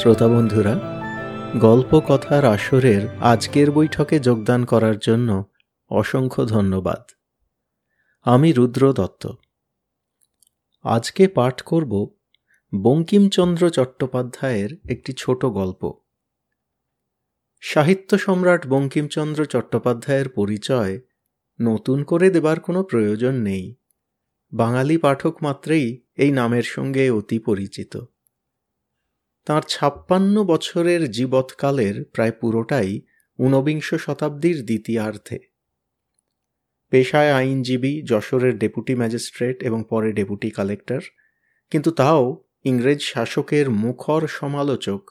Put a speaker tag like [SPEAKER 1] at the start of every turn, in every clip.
[SPEAKER 1] শ্রোতা বন্ধুরা, গল্প কথার আসরের আজকের বৈঠকে যোগদান করার জন্য অসংখ্য ধন্যবাদ। আমি রুদ্র দত্ত। আজকে পাঠ করব বঙ্কিমচন্দ্র চট্টোপাধ্যায়ের একটি ছোট গল্প। সাহিত্য সম্রাট বঙ্কিমচন্দ্র চট্টোপাধ্যায়ের পরিচয় নতুন করে দেবার কোনো প্রয়োজন নেই। বাঙালি পাঠক মাত্রেই এই নামের সঙ্গে অতি পরিচিত। তাঁর ছাপ্পান্ন বছরের জীবৎকালের প্রায় পুরোটাই ঊনবিংশ শতাব্দীর দ্বিতীয়ার্ধে। পেশায় আইনজীবী, যশোরের ডেপুটি ম্যাজিস্ট্রেট এবং পরে ডেপুটি কালেক্টর, কিন্তু তাও ইংরেজ শাসকের মুখর সমালোচক,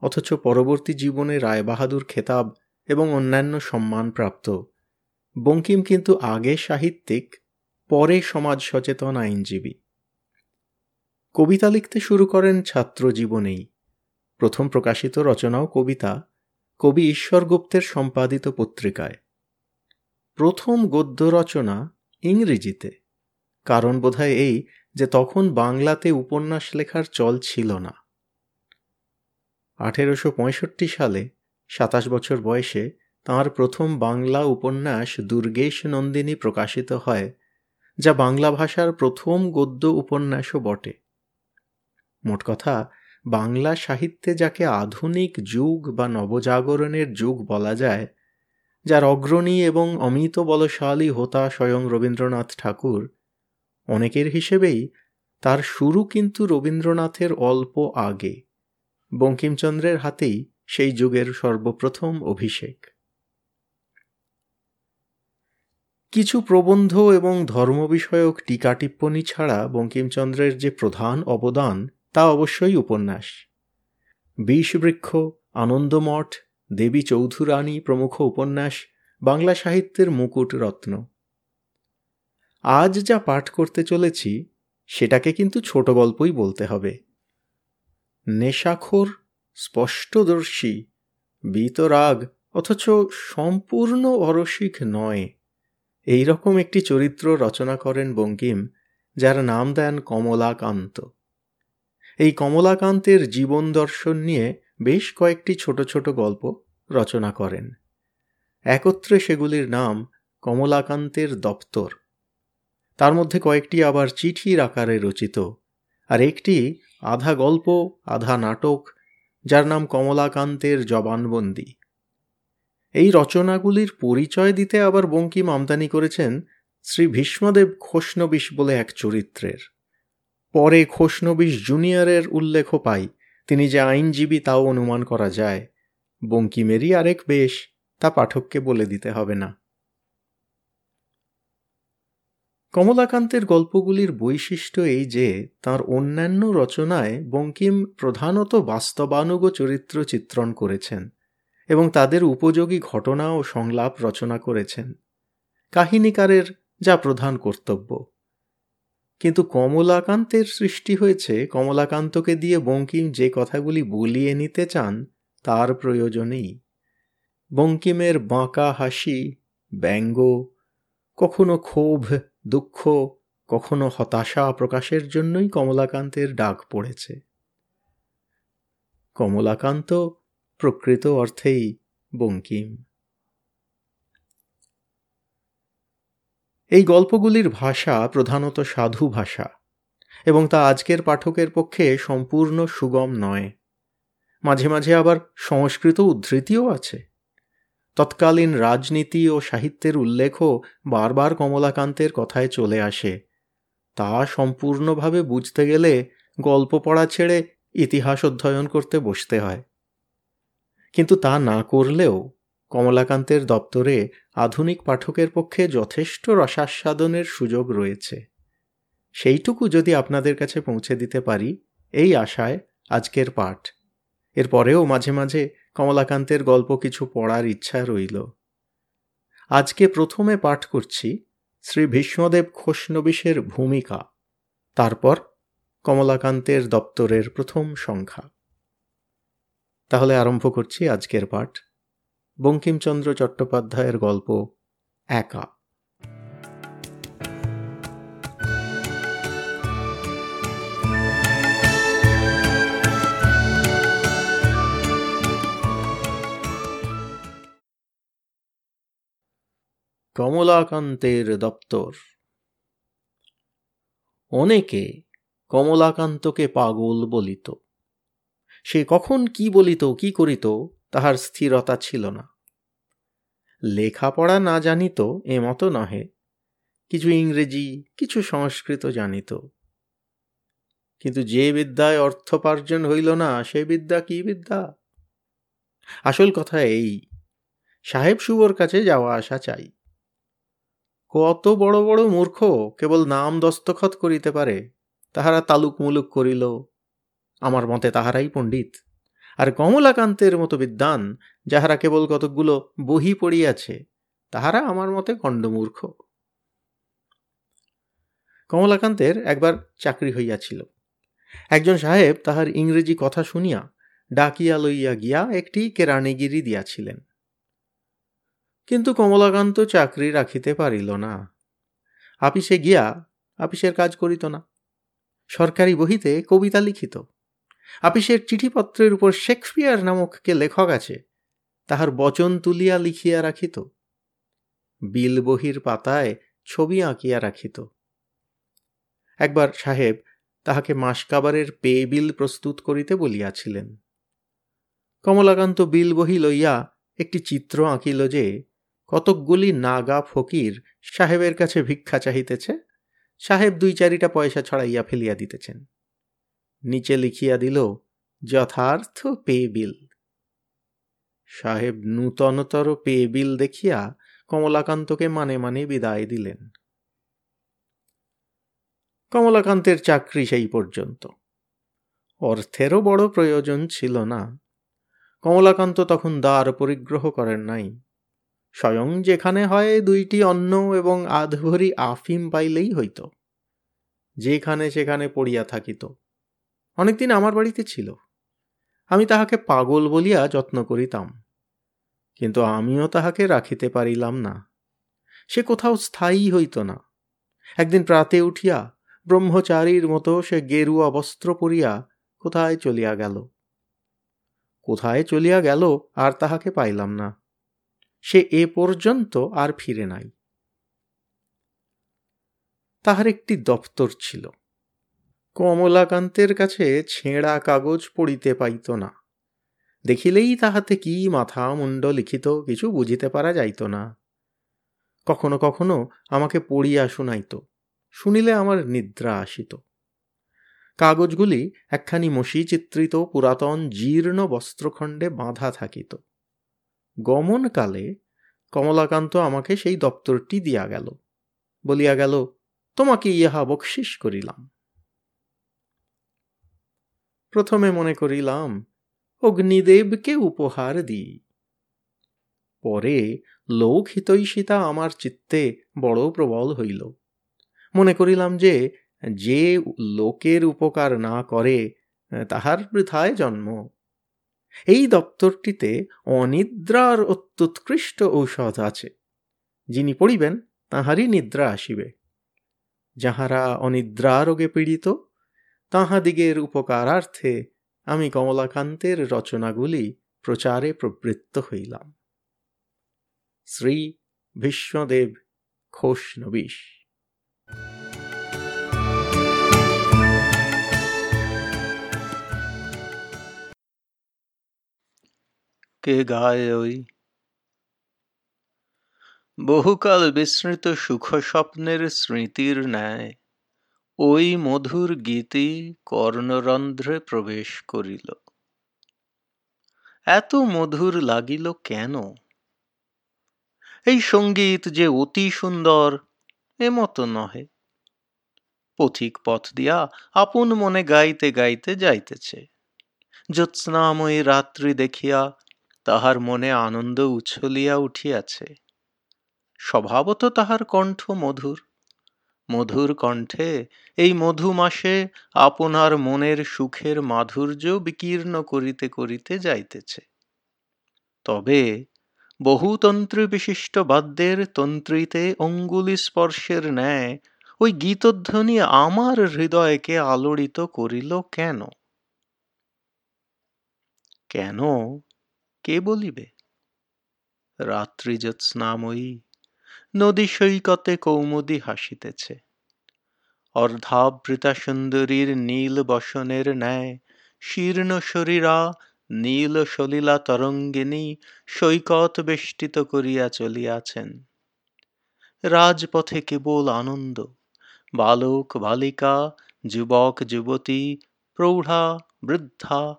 [SPEAKER 1] অথচ পরবর্তী জীবনে রায়বাহাদুর খেতাব এবং অন্যান্য সম্মানপ্রাপ্ত। বঙ্কিম কিন্তু আগে সাহিত্যিক, পরে সমাজ সচেতন আইনজীবী। কবিতা লিখতে শুরু করেন ছাত্র জীবনেই প্রথম প্রকাশিত রচনাও কবিতা কবি ঈশ্বর গুপ্তের সম্পাদিত পত্রিকায়। প্রথম গদ্য রচনা ইংরেজিতে, কারণ বোধহয় এই যে তখন বাংলাতে উপন্যাস লেখার চল ছিল না। আঠেরোশো পঁয়ষট্টি সালে, সাতাশ বছর বয়সে, তাঁর প্রথম বাংলা উপন্যাস দুর্গেশ নন্দিনী প্রকাশিত হয়, যা বাংলা ভাষার প্রথম গদ্য উপন্যাসও বটে। মোট কথা বাংলা সাহিত্যে যাকে আধুনিক যুগ বা নবজাগরণের যুগ বলা যায়, যার অগ্রণী এবং অমিত বলশালী হোতা স্বয়ং রবীন্দ্রনাথ ঠাকুর, অনেকের হিসেবেই তার শুরু কিন্তু রবীন্দ্রনাথের অল্প আগে, বঙ্কিমচন্দ্রের হাতেই সেই যুগের সর্বপ্রথম অভিষেক। কিছু প্রবন্ধ এবং ধর্ম বিষয়ক টিকা টিপ্পণী ছাড়া বঙ্কিমচন্দ্রের যে প্রধান অবদান তা অবশ্যই উপন্যাস। বিষবৃক্ষ, আনন্দমঠ, দেবী চৌধুরানী প্রমুখ উপন্যাস, বাংলা সাহিত্যের মুকুট রত্ন। আজ যা পাঠ করতে চলেছি, সেটাকে কিন্তু ছোট গল্পই বলতে হবে। নেশাখোর, স্পষ্টদর্শী, বিতরাগ, অথচ সম্পূর্ণ অরসিক নয়। এই রকম একটি চরিত্র রচনা করেন বঙ্কিম যার নাম দেন কমলাকান্ত। এই কমলাকান্তের জীবন দর্শন নিয়ে বেশ কয়েকটি ছোট ছোট গল্প রচনা করেন। একত্রে সেগুলির নাম কমলাকান্তের দপ্তর। তার মধ্যে কয়েকটি আবার চিঠির আকারে রচিত, আর একটি আধা গল্প, আধা নাটক, যার নাম কমলাকান্তের জবানবন্দি। এই রচনাগুলির পরিচয় দিতে আবার বঙ্কিম আমদানি করেছেন শ্রী ভীষ্মদেব খোষ্ণবিশ বলে এক চরিত্রের। পরে খোশনবিশ জুনিয়রের উল্লেখও পাই, তিনি যে আইনজীবী তাও অনুমান করা যায়। বঙ্কিমেরই আরেক বেশ, তা পাঠককে বলে দিতে হবে না। কমলাকান্তের গল্পগুলির বৈশিষ্ট্য এই যে, তার অন্যান্য রচনায় বঙ্কিম প্রধানত বাস্তবানুগ চরিত্র চিত্রণ করেছেন এবং তাদের উপযোগী ঘটনা ও সংলাপ রচনা করেছেন। কাহিনীকারের যা প্রধান কর্তব্য। কিন্তু কমলাকান্তের সৃষ্টি হয়েছে, কমলাকান্তকে দিয়ে বঙ্কিম যে কথাগুলি বলিয়ে নিতে চান, তার প্রয়োজনেই। বঙ্কিমের বাঁকা হাসি, ব্যঙ্গ, কখনো ক্ষোভ, দুঃখ, কখনো হতাশা প্রকাশের জন্যই কমলাকান্তের ডাক পড়েছে। কমলাকান্ত প্রকৃত অর্থেই বঙ্কিম। এই গল্পগুলির ভাষা প্রধানত সাধু ভাষা, এবং তা আজকের পাঠকের পক্ষে সম্পূর্ণ সুগম নয়। মাঝে মাঝে আবার সংস্কৃত উদ্ধৃতিও আছে। তৎকালীন রাজনীতি ও সাহিত্যের উল্লেখও বারবার কমলাকান্তের কথায় চলে আসে। তা সম্পূর্ণভাবে বুঝতে গেলে গল্প পড়া ছেড়ে ইতিহাস অধ্যয়ন করতে বসতে হয়। কিন্তু তা না করলেও কমলাকান্তের দপ্তরে আধুনিক পাঠকের পক্ষে যথেষ্ট রসাস্বাদনের সুযোগ রয়েছে। সেইটুকু যদি আপনাদের কাছে পৌঁছে দিতে পারি, এই আশায় আজকের পাঠ। এরপরেও মাঝে মাঝে কমলাকান্তের গল্প কিছু পড়ার ইচ্ছা রইল। আজকে প্রথমে পাঠ করছি শ্রী ভীষ্মদেব খোষ্ণবিশের ভূমিকা, তারপর কমলাকান্তের দপ্তরের প্রথম সংখ্যা। তাহলে আরম্ভ করছি আজকের পাঠ। বঙ্কিমচন্দ্র চট্টোপাধ্যায়ের গল্প, একা। কমলাকান্তের দপ্তর। অনেকে কমলাকান্তকে পাগল বলিত। সে কখন কি বলিত, কি করিত তাহার স্থিরতা ছিল না। লেখাপড়া না জানিত এমতো নহে, কিছু ইংরেজি, কিছু সংস্কৃত জানিত। কিন্তু যে বিদ্যায় অর্থোপার্জন হইল না, সে বিদ্যা কি বিদ্যা? আসল কথা এই, সাহেব শুভর কাছে যাওয়া আসা চাই। কত বড় বড় মূর্খ কেবল নাম দস্তখত করিতে পারে, তাহারা তালুক মুলুক করিল, আমার মতে তাহারাই পণ্ডিত। আর কমলাকান্তের মতো বিদ্বান, যাহারা কেবল কতকগুলো বহি পড়িয়াছে, তাহারা আমার মতে গণ্ডমূর্খ কমলাকান্তের একবার চাকরি হইয়াছিল। একজন সাহেব তাহার ইংরেজি কথা শুনিয়া ডাকিয়া লইয়া গিয়া একটি কেরানিগিরি দিয়াছিলেন। কিন্তু কমলাকান্ত চাকরি রাখিতে পারিল না। আপিসে গিয়া আপিসের কাজ করিত না। সরকারি বহিতে কবিতা লিখিত। আপিসের চিঠিপত্রের উপর শেক্সপিয়ার নামক কে লেখক আছে, তাহার বচন তুলিয়া লিখিয়া রাখিত, বিল বহির পাতায় ছবি আঁকিয়া রাখিত। একবার সাহেব তাহাকে মাসকাবারের পে বিল প্রস্তুত করিতে বলিয়াছিলেন। কমলাকান্ত বিল বহি লইয়া একটি চিত্র আঁকিল যে কতকগুলি নাগা ফকির সাহেবের কাছে ভিক্ষা চাহিতেছে, সাহেব দুই চারিটা পয়সা ছড়াইয়া ফেলিয়া দিতেছেন। নিচে লিখিয়া দিল, যথার্থ পে বিল সাহেব নূতনতর পে বিল দেখিয়া কমলাকান্তকে মানে মানে বিদায় দিলেন। কমলাকান্তের চাকরি সেই পর্যন্ত। অর্থেরও বড় প্রয়োজন ছিল না। কমলাকান্ত তখন দ্বার পরিগ্রহ করেন নাই। স্বয়ং যেখানে হয় দুইটি অন্ন এবং আধভরি আফিম পাইলেই হইত। যেখানে সেখানে পড়িয়া থাকিত। অনেকদিন আমার বাড়িতে ছিল। আমি তাহাকে পাগল বলিয়া যত্ন করিতাম, কিন্তু আমিও তাহাকে রাখিতে পারিলাম না। সে কোথাও স্থায়ী হইত না। একদিন প্রাতে উঠিয়া ব্রহ্মচারীর মতো সে গেরুয়া বস্ত্র পরিয়া কোথায় চলিয়া গেল? কোথায় চলিয়া গেল আর তাহাকে পাইলাম না। সে এ পর্যন্ত আর ফিরে নাই। তাহার একটি দপ্তর ছিল। কমলাকান্তের কাছে ছেঁড়া কাগজ পড়িতে পাইত না। দেখিলেই তাহাতে কি মাথা মুন্ড লিখিত কিছু বুঝিতে পারা যাইত না। কখনো কখনো আমাকে পড়িয়া শুনাইত, শুনিলে আমার নিদ্রা আসিত। কাগজগুলি একখানি মসি চিত্রিত পুরাতন জীর্ণ বস্ত্রখণ্ডে বাঁধা থাকিত। গমনকালে কমলাকান্ত আমাকে সেই দপ্তরটি দিয়া গেল, বলিয়া গেল, তোমাকে ইহা বকশিস করিলাম। প্রথমে মনে করিলাম, অগ্নিদেবকে উপহার দিই। পরে লোক হিতৈষিতা আমার চিত্তে বড় প্রবল হইল। মনে করিলাম যে যে লোকের উপকার না করে, তাহার বৃথায় জন্ম। এই দপ্তরটিতে অনিদ্রার অত্যুৎকৃষ্ট ঔষধ আছে। যিনি পড়িবেন, তাহারই নিদ্রা আসিবে। যাহারা অনিদ্রা রোগে পীড়িত তাহাদিগের উপকারার্থে আমি কমলাকান্তের রচনাগুলি প্রচারে প্রবৃত্ত হইলাম। শ্রী ভীষ্মদেব ঘোষ
[SPEAKER 2] কে গায় ওই? বহুকাল বিস্মৃত সুখ স্বপ্নের স্মৃতির ন্যায় ওই মধুর গীতি কর্ণরন্ধ্রে প্রবেশ করিল। এত মধুর লাগিল কেন? এই সংগীত যে অতি সুন্দর এমতো নহে। পথিক পথ দিয়া আপন মনে গাইতে গাইতে যাইতেছে। জ্যোৎস্নাময়ী রাত্রি দেখিয়া তাহার মনে আনন্দ উছলিয়া উঠিয়াছে। স্বভাবত তাহার কণ্ঠ মধুর। মধুর কণ্ঠে, এই মধু মাসে আপনার মনের সুখের মাধুর্য বিকীর্ণ করিতে করিতে যাইতেছে। তবে বহুতন্ত্রী বিশিষ্ট বাদ্যের তন্ত্রীতে অঙ্গুলি স্পর্শের ন্যায় ওই গীতধ্বনি আমার হৃদয়কে আলোড়িত করিল কেন? কেন? কে বলিবে? রাত্রি জ্যোৎস্নাময়ী নদী সৈকতে কৌমুদি হাসিতেছে। অর্ধাবৃতা সুন্দরীর নীল বসনের ন্যায়, শীর্ণ শরীরা, নীল সলীলা তরঙ্গিনী সৈকত বেষ্টিত করিয়া চলিয়াছেন। রাজপথে কেবল আনন্দ, বালক, বালিকা, যুবক, যুবতী, প্রৌঢ়া, বৃদ্ধা,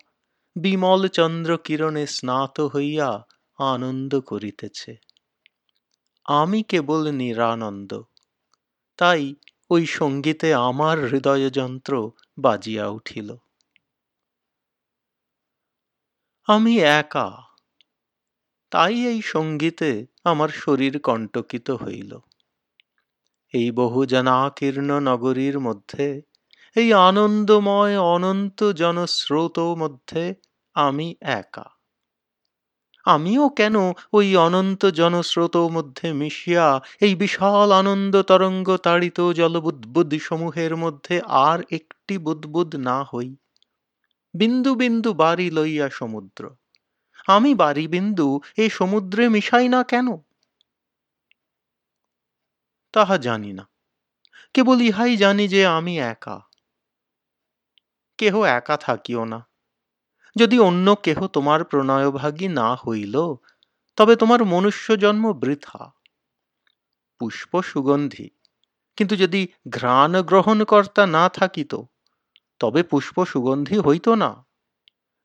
[SPEAKER 2] বিমল চন্দ্র কিরণে স্নাত হইয়া আনন্দ করিতেছে। আমি কেবল নিরানন্দ। তাই ওই সঙ্গীতে আমার হৃদয়যন্ত্র বাজিয়া উঠিল। আমি একা। তাই এই সঙ্গীতে আমার শরীর কণ্টকিত হইল। এই বহু জনাকীর্ণ নগরীর মধ্যে, এই আনন্দময় অনন্ত জনস্রোত মধ্যে আমি একা। আমিও কেন ওই অনন্ত জনস্রোত মধ্যে মিশিয়া, এই বিশাল আনন্দ তরঙ্গ তাড়িত জলবুদ্বুদ সমূহের মধ্যে আর একটি বুদ্বুদ না হই। বিন্দু বিন্দু বাড়ি লইয়া সমুদ্র। আমি বাড়ি বিন্দু এই সমুদ্রে মিশাই না কেন? তাহা জানি না। কেবল ইহাই জানি যে আমি একা। কেহ একা থাকিও না। যদি অন্য কেহ তোমার প্রণয়ভাগী না হইল, তবে তোমার মনুষ্য জন্ম বৃথা। পুষ্প সুগন্ধি কিন্তু যদি ঘ্রাণ গ্রহণকর্তা না থাকিত, তবে পুষ্প সুগন্ধি হইত না।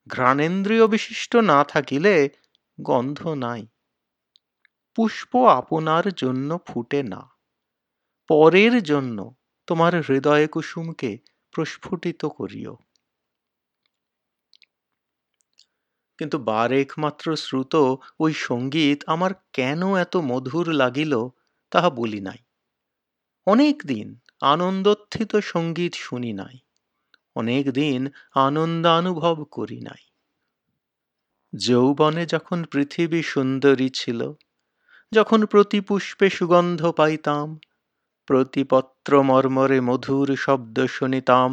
[SPEAKER 2] ঘ্রাণেন্দ্রিয় বিশিষ্ট না থাকিলে গন্ধ নাই। পুষ্প আপনার জন্য ফুটে না। পরের জন্য তোমার হৃদয় কুসুমকে প্রস্ফুটিত করিও। কিন্তু বারেক মাত্র শ্রুত ওই সংগীত আমার কেন এত মধুর লাগিল তাহা বলি নাই। অনেক দিন আনন্দোত্থিত সংগীত শুনি নাই, অনেক দিন আনন্দানুভব করি নাই। যৌবনে যখন পৃথিবী সুন্দরী ছিল, যখন প্রতি পুষ্পে সুগন্ধ পাইতাম, প্রতিপত্র মর্মরে মধুর শব্দ শুনিতাম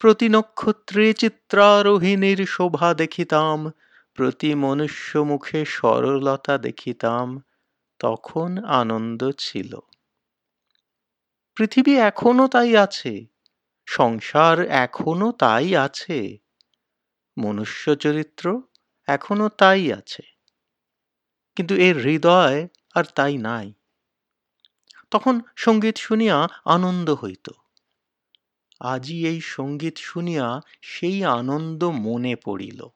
[SPEAKER 2] প্রতি নক্ষত্রে চিত্রারোহিণীর শোভা দেখিতাম, প্রতি মনুষ্য মুখে সরলতা দেখিতাম, তখন আনন্দ ছিল। পৃথিবী এখনও তাই আছে, সংসার এখনও তাই আছে মনুষ্য চরিত্র এখনও তাই আছে। কিন্তু এর হৃদয় আর তাই নাই। তখন সংগীত শুনিয়া আনন্দ হইত। আজি এই সংগীত শুনিয়া সেই আনন্দ মনে পড়িল।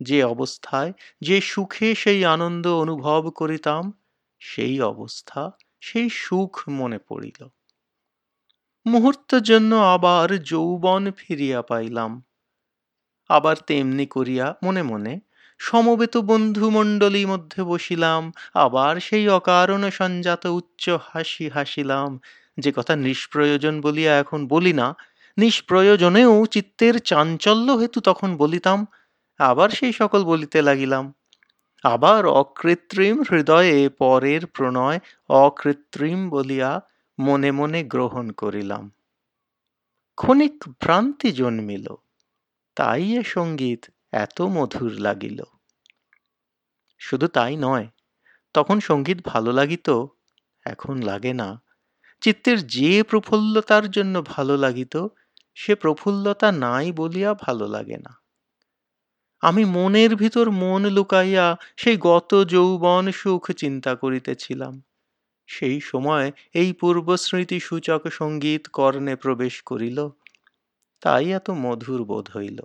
[SPEAKER 2] যে অবস্থায়, যে সুখে সেই আনন্দ অনুভব করিতাম, সেই অবস্থা, সেই সুখ মনে পড়িল। মুহূর্তের জন্য আবার যৌবন ফিরিয়া পাইলাম। আবার তেমনি করিয়া মনে মনে সমবেত বন্ধুমণ্ডলী মধ্যে বসিলাম, আবার সেই অকারণ সঞ্জাত উচ্চ হাসি হাসিলাম যে কথা নিষ্প্রয়োজন বলিয়া এখন বলি না, নিষ্প্রয়োজনেও চিত্তের চাঞ্চল্য হেতু তখন বলিতাম, আবার সেই সকল বলিতে লাগিলাম। আবার অকৃত্রিম হৃদয়ে পরের প্রণয় অকৃত্রিম বলিয়া মনে মনে গ্রহণ করিলাম। ক্ষণিক ভ্রান্তি জন্মিল, তাই এ সংগীত এত মধুর লাগিল। শুধু তাই নয়, তখন সংগীত ভালো লাগিত, এখন লাগে না। চিত্তের যে প্রফুল্লতার জন্য ভালো লাগিত, সে প্রফুল্লতা নাই বলিয়া ভালো লাগে না। আমি মনের ভিতর মন লুকাইয়া সেই গত যৌবন সুখ চিন্তা করিতেছিলাম। সেই সময় এই পূর্বস্মৃতি সূচক সংগীত কর্ণে প্রবেশ করিল, তাই এত মধুর বোধ হইল।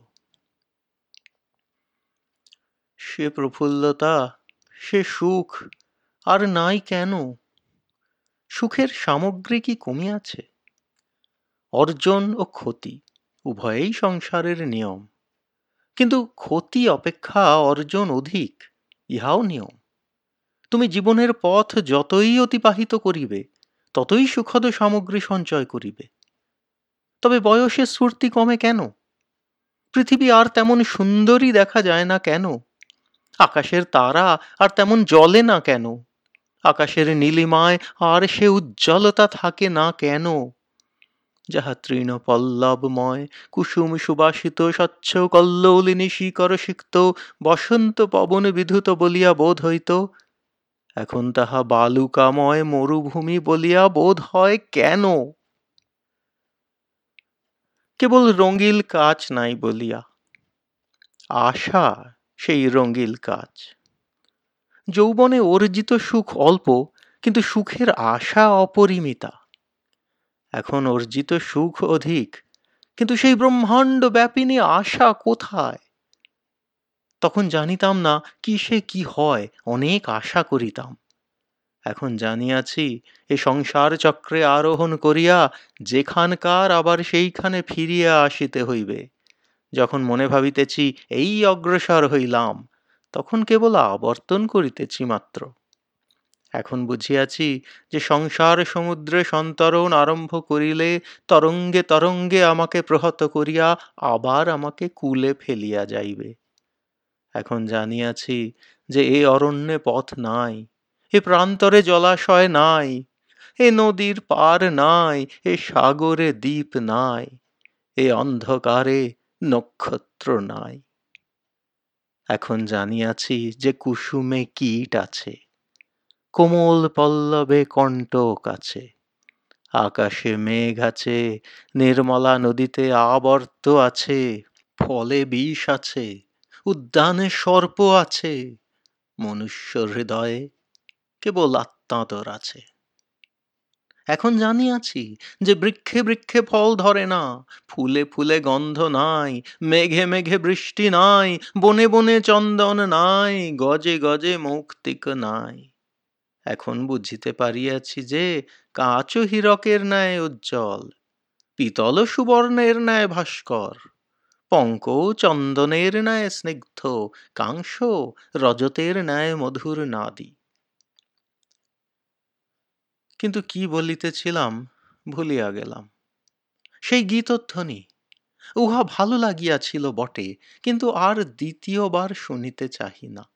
[SPEAKER 2] সে প্রফুল্লতা, সে সুখ, আর নাই কেন? সুখের সামগ্রী কি কমিয়াছে অর্জন ও ক্ষতি উভয়েই সংসারের নিয়ম। কিন্তু ক্ষতি অপেক্ষা অর্জন অধিক, ইহাও নিয়ম। তুমি জীবনের পথ যতই অতিবাহিত করিবে, ততই সুখদ সামগ্রী সঞ্চয় করিবে। তবে বয়সের স্ফূর্তি কমে কেন? পৃথিবী আর তেমন সুন্দরী দেখা যায় না কেন? আকাশের তারা আর তেমন জ্বলে না কেন? আকাশের নীলিমায় আর সে উজ্জ্বলতা থাকে না কেন? যাহা তৃণ পল্লবময় কুসুম সুবাসিত, স্বচ্ছ কল্লোলিনী শিকর সিক্ত, বসন্ত পবন বিধুত বলিয়া বোধ হইত। এখন তাহা বালুকাময় মরুভূমি বলিয়া বোধ হয় কেন? কেবল রঙ্গিল কাজ নাই বলিয়া। আশা সেই রঙ্গিল কাজ। যৌবনে অর্জিত সুখ অল্প, কিন্তু সুখের আশা অপরিমিতা। এখন অর্জিত সুখ অধিক, কিন্তু সেই ব্রহ্মাণ্ড ব্যাপিনী আশা কোথায়? তখন জানিতাম না কি সে কি হয়, অনেক আশা করিতাম। এখন জানিয়াছি, এ সংসার চক্রে আরোহণ করিয়া যেখানকার আবার সেইখানে ফিরিয়া আসিতে হইবে। যখন মনে ভাবিতেছি, এই অগ্রসর হইলাম তখন কেবল আবর্তন করিতেছি মাত্র। এখন বুঝিয়াছি যে সংসার সমুদ্রে সন্তরণ আরম্ভ করিলে তরঙ্গে তরঙ্গে আমাকে প্রহত করিয়া আবার আমাকে কুলে ফেলিয়া যাইবে। এখন জানিয়াছি যে এ অরণ্যে পথ নাই, এ প্রান্তরে জলাশয় নাই, এ নদীর পার নাই, এ সাগরে দ্বীপ নাই, এ অন্ধকারে নক্ষত্র নাই। এখন জানিয়াছি যে কুসুমে কীট আছে। কোমল পল্লবে কণ্টক আছে। আকাশে মেঘ আছে, নির্মলা নদীতে আবর্ত আছে, ফলে বিষ আছে, উদ্যানে সর্প আছে। মনুষ্য হৃদয়ে কেবল আত্মাদর আছে। এখন জানিয়াছি যে বৃক্ষে বৃক্ষে ফল ধরে না। ফুলে ফুলে গন্ধ নাই, মেঘে মেঘে বৃষ্টি নাই, বনে বনে চন্দন নাই, গজে গজে মৌক্তিক নাই। এখন বুঝিতে পারিয়াছি যে কাঁচও হীরকের ন্যায় উজ্জ্বল, পিতল সুবর্ণের ন্যায় ভাস্কর, পঙ্ক চন্দনের ন্যায় স্নিগ্ধ কাংস রজতের ন্যায় মধুর নাদি। কিন্তু কি বলিতেছিলাম ভুলিয়া গেলাম। সেই গীতধ্বনি, উহা ভালো লাগিয়াছিল বটে, কিন্তু আর দ্বিতীয়বার শুনিতে চাহি না।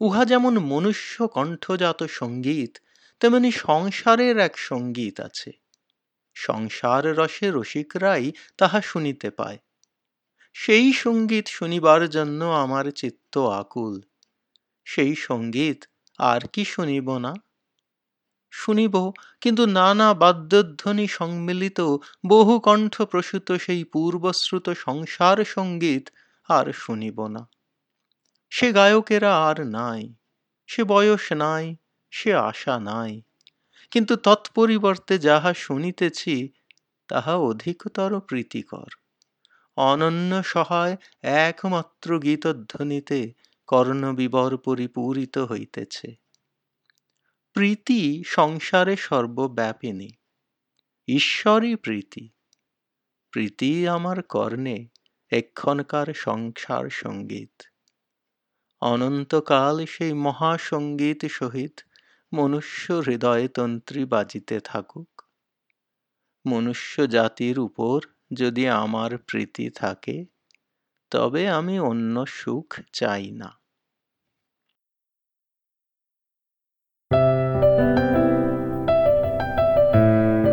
[SPEAKER 2] উহা যেমন মনুষ্য কণ্ঠজাত সংগীত, তেমনি সংসারের এক সংগীত আছে। সংসার রসে রসিকরাই তাহা শুনিতে পায়। সেই সংগীত শুনিবার জন্য আমার চিত্ত আকুল। সেই সংগীত আর কি শুনিব না? শুনিব, কিন্তু নানা বাদ্যধ্বনি সম্মিলিত বহু কণ্ঠ প্রসূত সেই পূর্বশ্রুত সংসার সংগীত আর শুনিব না। সে গায়কেরা আর নাই, সে বয়স নাই, সে আশা নাই, কিন্তু তৎপরিবর্তে যাহা শুনিতেছি, তাহা অধিকতর প্রীতিকর। অনন্য সহায় একমাত্র গীতধ্বনিতে কর্ণবিবর পরিপূরিত হইতেছে। প্রীতি সংসারে সর্বব্যাপিনী। ঈশ্বরই প্রীতি। প্রীতি আমার কর্ণে এক্ষণকার সংসার সংগীত। অনন্তকাল সেই মহাসঙ্গীত সহিত মনুষ্য হৃদয়তন্ত্রী বাজিতে থাকুক। মনুষ্য জাতির উপর যদি আমার প্রীতি থাকে, তবে আমি অন্য সুখ চাই না।